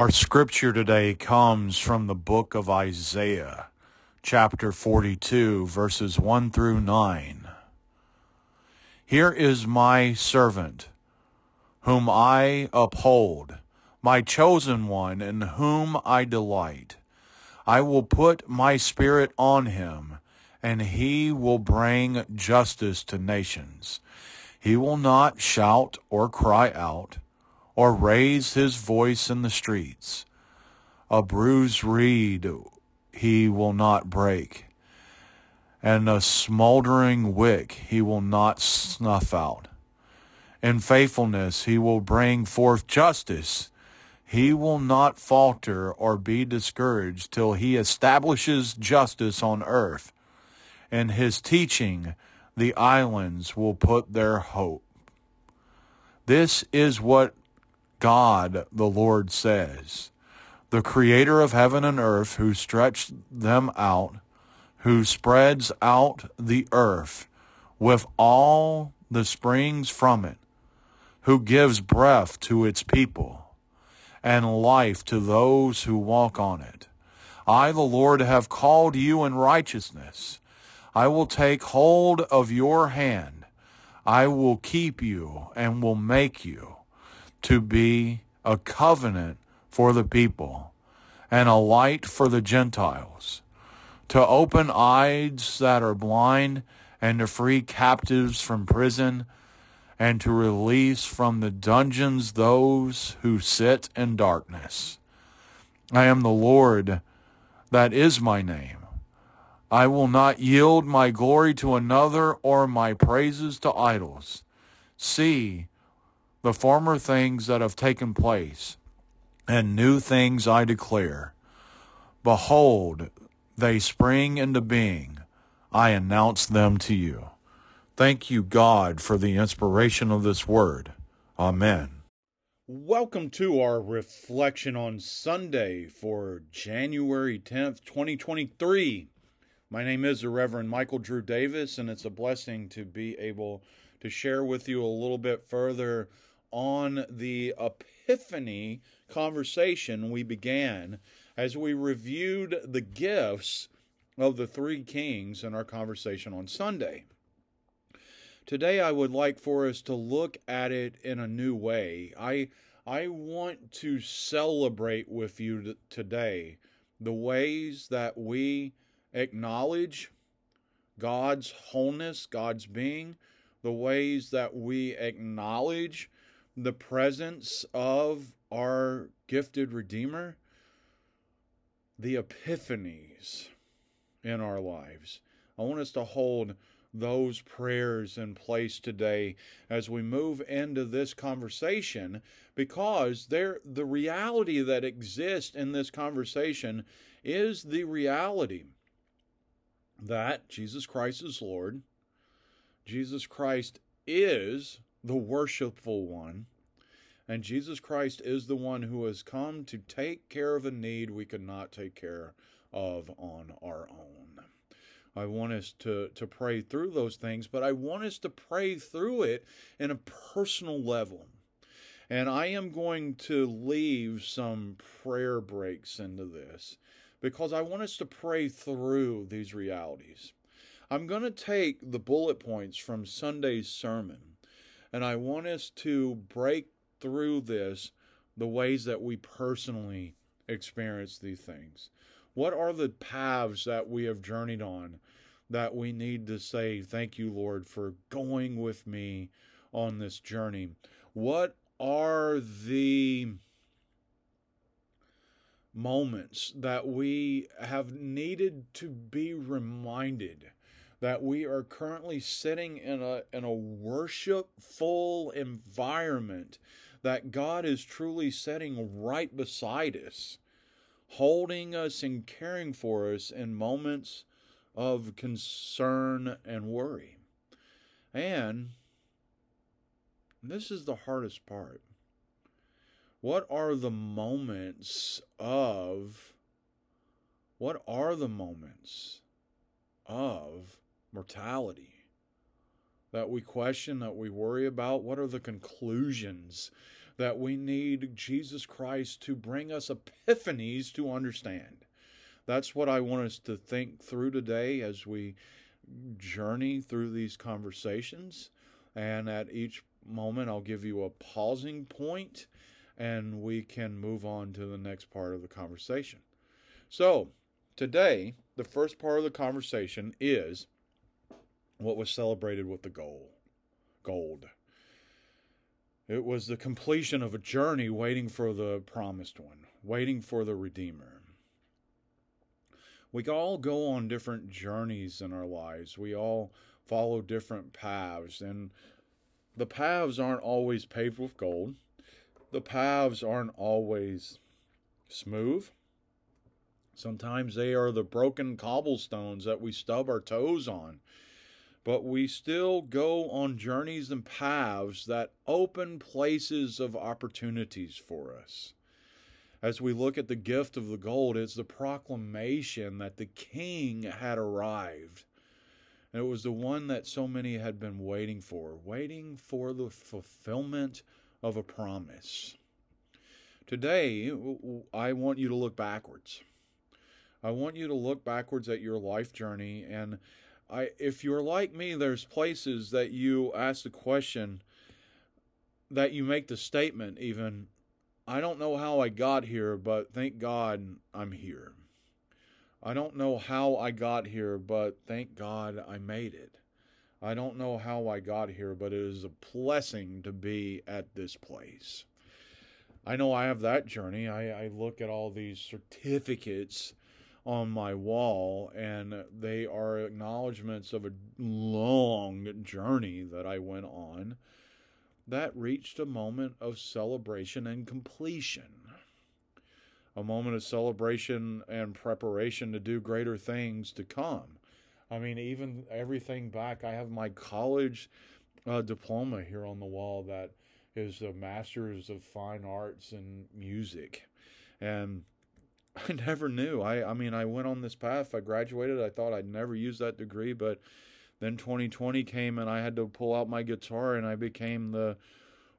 Our scripture today comes from the book of Isaiah, chapter 42, verses 1 through 9. Here is my servant, whom I uphold, my chosen one, in whom I delight. I will put my spirit on him, and he will bring justice to nations. He will not shout or cry out or raise his voice in the streets. A bruised reed he will not break, and a smoldering wick he will not snuff out. In faithfulness he will bring forth justice. He will not falter or be discouraged till he establishes justice on earth. In his teaching, the islands will put their hope. This is what God the Lord says, the creator of heaven and earth, who stretched them out, who spreads out the earth with all the springs from it, who gives breath to its people and life to those who walk on it. I, the Lord, have called you in righteousness. I will take hold of your hand. I will keep you and will make you to be a covenant for the people and a light for the Gentiles, to open eyes that are blind and to free captives from prison and to release from the dungeons those who sit in darkness. I am the Lord, that is my name. I will not yield my glory to another or my praises to idols. See, the former things that have taken place, and new things I declare. Behold, they spring into being. I announce them to you. Thank you, God, for the inspiration of this word. Amen. Welcome to our reflection on Sunday for January 10th, 2023. My name is the Reverend Michael Drew Davis, and it's a blessing to be able to share with you a little bit further on the Epiphany conversation we began as we reviewed the gifts of the three kings in our conversation on Sunday. Today, I would like for us to look at it in a new way. I, I want to celebrate with you today the ways that we acknowledge God's wholeness, God's being, the ways that we acknowledge the presence of our gifted Redeemer, the epiphanies in our lives. I want us to hold those prayers in place today as we move into this conversation because there the reality that exists in this conversation is the reality that Jesus Christ is Lord. Jesus Christ is the worshipful one. And Jesus Christ is the one who has come to take care of a need we could not take care of on our own. I want us to, to pray through those things, but I want us to pray through it in a personal level. And I am going to leave some prayer breaks into this because I want us to pray through these realities. I'm going to take the bullet points from Sunday's sermon and I want us to break through this the ways that we personally experience these things. What are the paths that we have journeyed on that we need to say, Thank you, Lord, for going with me on this journey? What are the moments that we have needed to be reminded that we are currently sitting in a in a worshipful environment that God is truly sitting right beside us, holding us and caring for us in moments of concern and worry. And this is the hardest part. What are the moments of what are the moments of mortality that we question, that we worry about? What are the conclusions that we need Jesus Christ to bring us epiphanies to understand. That's what I want us to think through today as we journey through these conversations. And at each moment, I'll give you a pausing point and we can move on to the next part of the conversation. So, today, the first part of the conversation is what was celebrated with the goal. Gold. It was the completion of a journey waiting for the promised one, waiting for the Redeemer. We all go on different journeys in our lives. We all follow different paths, and the paths aren't always paved with gold. The paths aren't always smooth. Sometimes they are the broken cobblestones that we stub our toes on. But we still go on journeys and paths that open places of opportunities for us. As we look at the gift of the gold, it's the proclamation that the king had arrived. And it was the one that so many had been waiting for, waiting for the fulfillment of a promise. Today, I want you to look backwards. I want you to look backwards at your life journey. And I, if you're like me, there's places that you ask the question, that you make the statement, even, I don't know how I got here, but thank God I'm here. I don't know how I got here, but thank God I made it. I don't know how I got here, but it is a blessing to be at this place. I know I have that journey. I, I look at all these certificates on my wall, and they are acknowledgments of a long journey that I went on that reached a moment of celebration and completion. A moment of celebration and preparation to do greater things to come. I mean, even everything back, I have my college uh, diploma here on the wall that is a master's of fine arts and music. And I never knew. I, I mean, I went on this path. I graduated. I thought I'd never use that degree, but then 2020 came and I had to pull out my guitar and I became the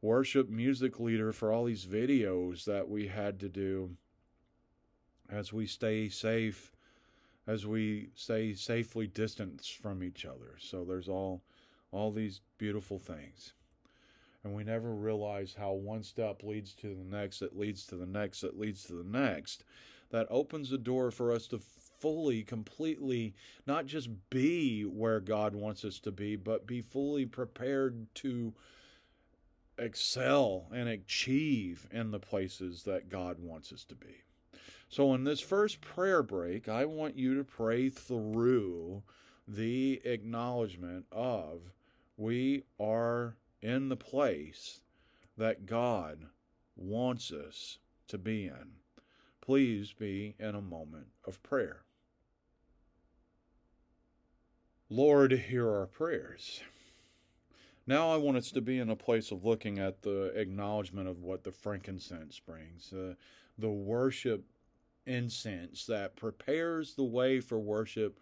worship music leader for all these videos that we had to do as we stay safe, as we stay safely distanced from each other. So there's all all these beautiful things. And we never realize how one step leads to the next, that leads to the next, that leads to the next that opens the door for us to fully, completely, not just be where God wants us to be, but be fully prepared to excel and achieve in the places that God wants us to be. So, in this first prayer break, I want you to pray through the acknowledgement of we are in the place that God wants us to be in please be in a moment of prayer. Lord, hear our prayers. Now I want us to be in a place of looking at the acknowledgement of what the frankincense brings, uh, the worship incense that prepares the way for worship,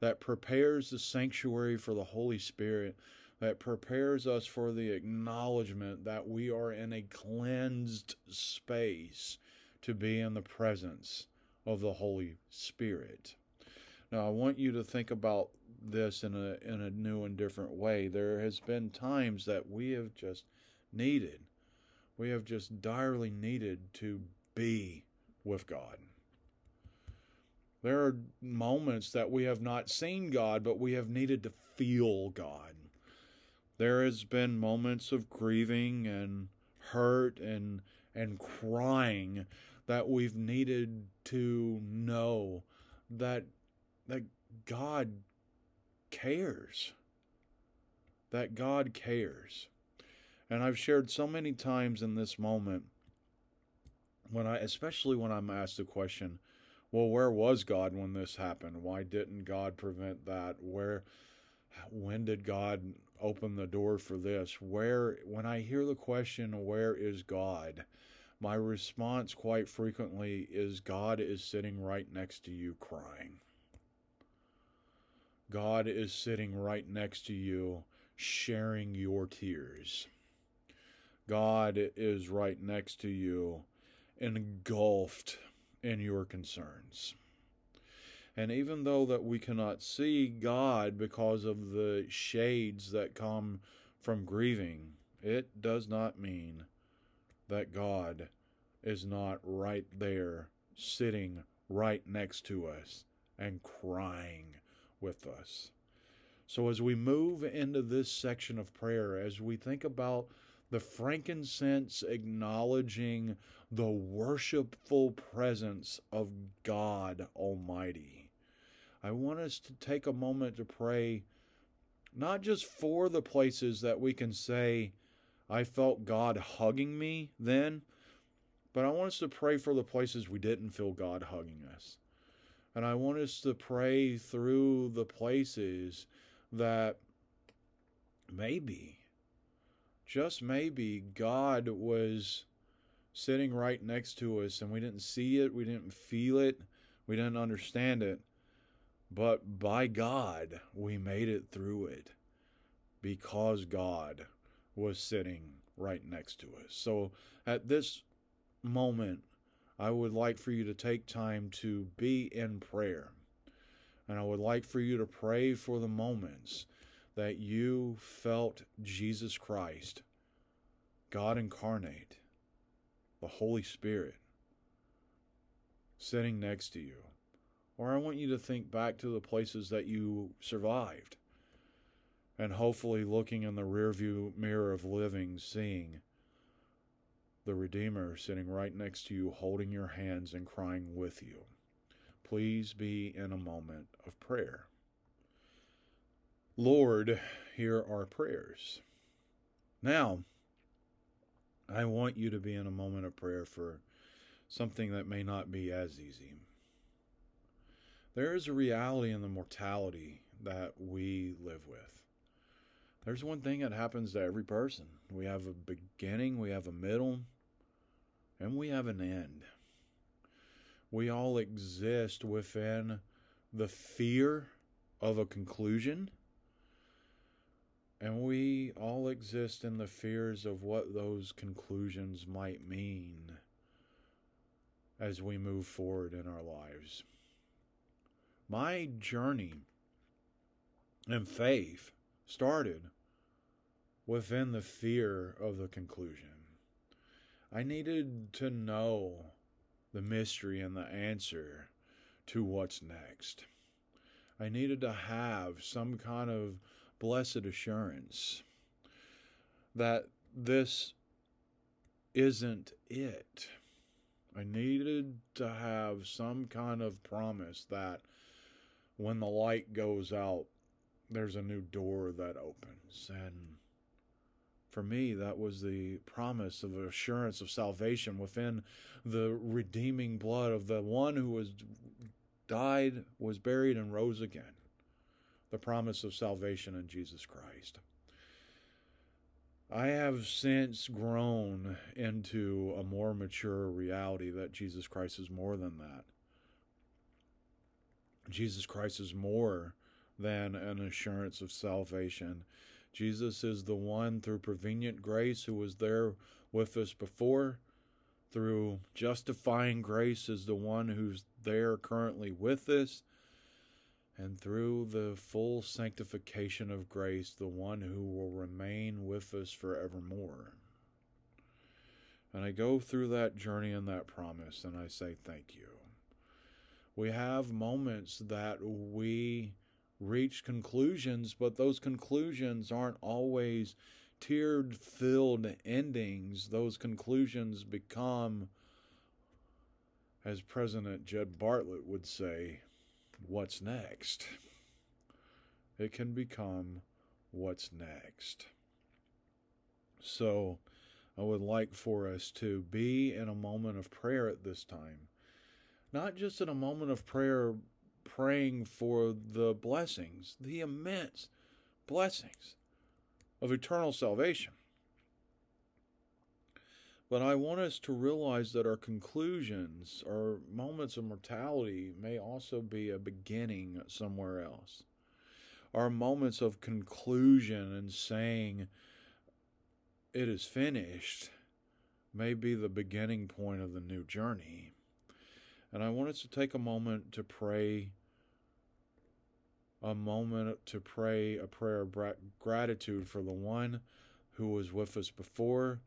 that prepares the sanctuary for the Holy Spirit, that prepares us for the acknowledgement that we are in a cleansed space to be in the presence of the Holy Spirit. Now, I want you to think about this in a in a new and different way. There has been times that we have just needed, we have just direly needed to be with God. There are moments that we have not seen God, but we have needed to feel God. There has been moments of grieving and hurt and and crying that we've needed to know that that God cares. That God cares. And I've shared so many times in this moment when I especially when I'm asked the question, well, where was God when this happened? Why didn't God prevent that? Where when did God open the door for this? Where when I hear the question, where is God? My response quite frequently is God is sitting right next to you crying. God is sitting right next to you sharing your tears. God is right next to you, engulfed in your concerns. And even though that we cannot see God because of the shades that come from grieving, it does not mean that God is not right there, sitting right next to us and crying with us. So, as we move into this section of prayer, as we think about the frankincense acknowledging the worshipful presence of God Almighty, I want us to take a moment to pray not just for the places that we can say, I felt God hugging me then, but I want us to pray for the places we didn't feel God hugging us. And I want us to pray through the places that maybe, just maybe, God was sitting right next to us and we didn't see it, we didn't feel it, we didn't understand it. But by God, we made it through it because God was sitting right next to us. So at this moment, I would like for you to take time to be in prayer. And I would like for you to pray for the moments that you felt Jesus Christ, God incarnate, the Holy Spirit, sitting next to you. Or I want you to think back to the places that you survived. And hopefully, looking in the rearview mirror of living, seeing the Redeemer sitting right next to you, holding your hands and crying with you. Please be in a moment of prayer. Lord, hear our prayers. Now, I want you to be in a moment of prayer for something that may not be as easy. There is a reality in the mortality that we live with. There's one thing that happens to every person. We have a beginning, we have a middle, and we have an end we all exist within the fear of a conclusion. And we all exist in the fears of what those conclusions might mean as we move forward in our lives. My journey in faith started within the fear of the conclusion. I needed to know the mystery and the answer to what's next. I needed to have some kind of blessed assurance that this isn't it. I needed to have some kind of promise that when the light goes out, there's a new door that opens. And for me, that was the promise of assurance of salvation within the redeeming blood of the one who was died, was buried, and rose again. The promise of salvation in Jesus Christ. I have since grown into a more mature reality that Jesus Christ is more than that. Jesus Christ is more than an assurance of salvation. Jesus is the one through prevenient grace who was there with us before. Through justifying grace is the one who's there currently with us. And through the full sanctification of grace, the one who will remain with us forevermore. And I go through that journey and that promise, and I say thank you. We have moments that we reach conclusions, but those conclusions aren't always tear filled endings. Those conclusions become, as President Jed Bartlet would say, what's next? It can become what's next. So, I would like for us to be in a moment of prayer at this time. Not just in a moment of prayer praying for the blessings, the immense blessings of eternal salvation. But I want us to realize that our conclusions, our moments of mortality, may also be a beginning somewhere else. Our moments of conclusion and saying, it is finished may be the beginning point of the new journey. And I want us to take a moment to pray, a moment to pray a prayer of gratitude for the one who was with us before,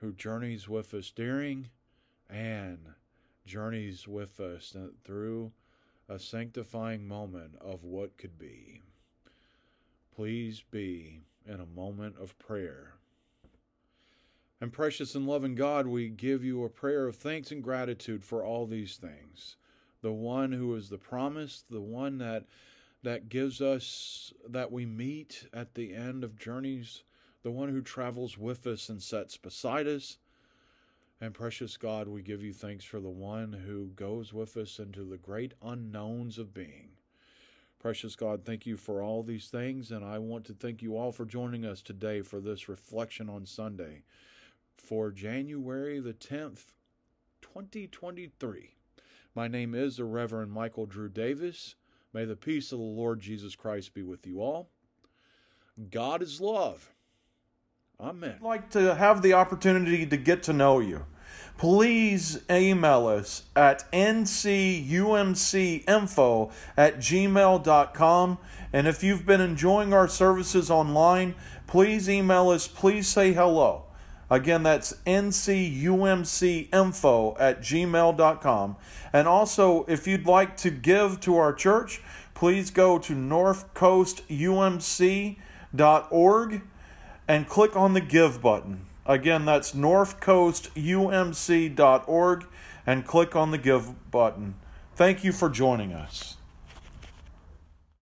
who journeys with us during, and journeys with us through a sanctifying moment of what could be. Please be in a moment of prayer. And precious and loving God, we give you a prayer of thanks and gratitude for all these things. The one who is the promise, the one that that gives us that we meet at the end of journeys, the one who travels with us and sits beside us. And precious God, we give you thanks for the one who goes with us into the great unknowns of being. Precious God, thank you for all these things, and I want to thank you all for joining us today for this reflection on Sunday for January the 10th, 2023. My name is the Reverend Michael Drew Davis. May the peace of the Lord Jesus Christ be with you all. God is love. Amen. I'd like to have the opportunity to get to know you. Please email us at ncumcinfo at gmail.com. And if you've been enjoying our services online, please email us. Please say hello. Again, that's ncumcinfo at gmail.com. And also, if you'd like to give to our church, please go to northcoastumc.org and click on the Give button. Again, that's northcoastumc.org and click on the Give button. Thank you for joining us.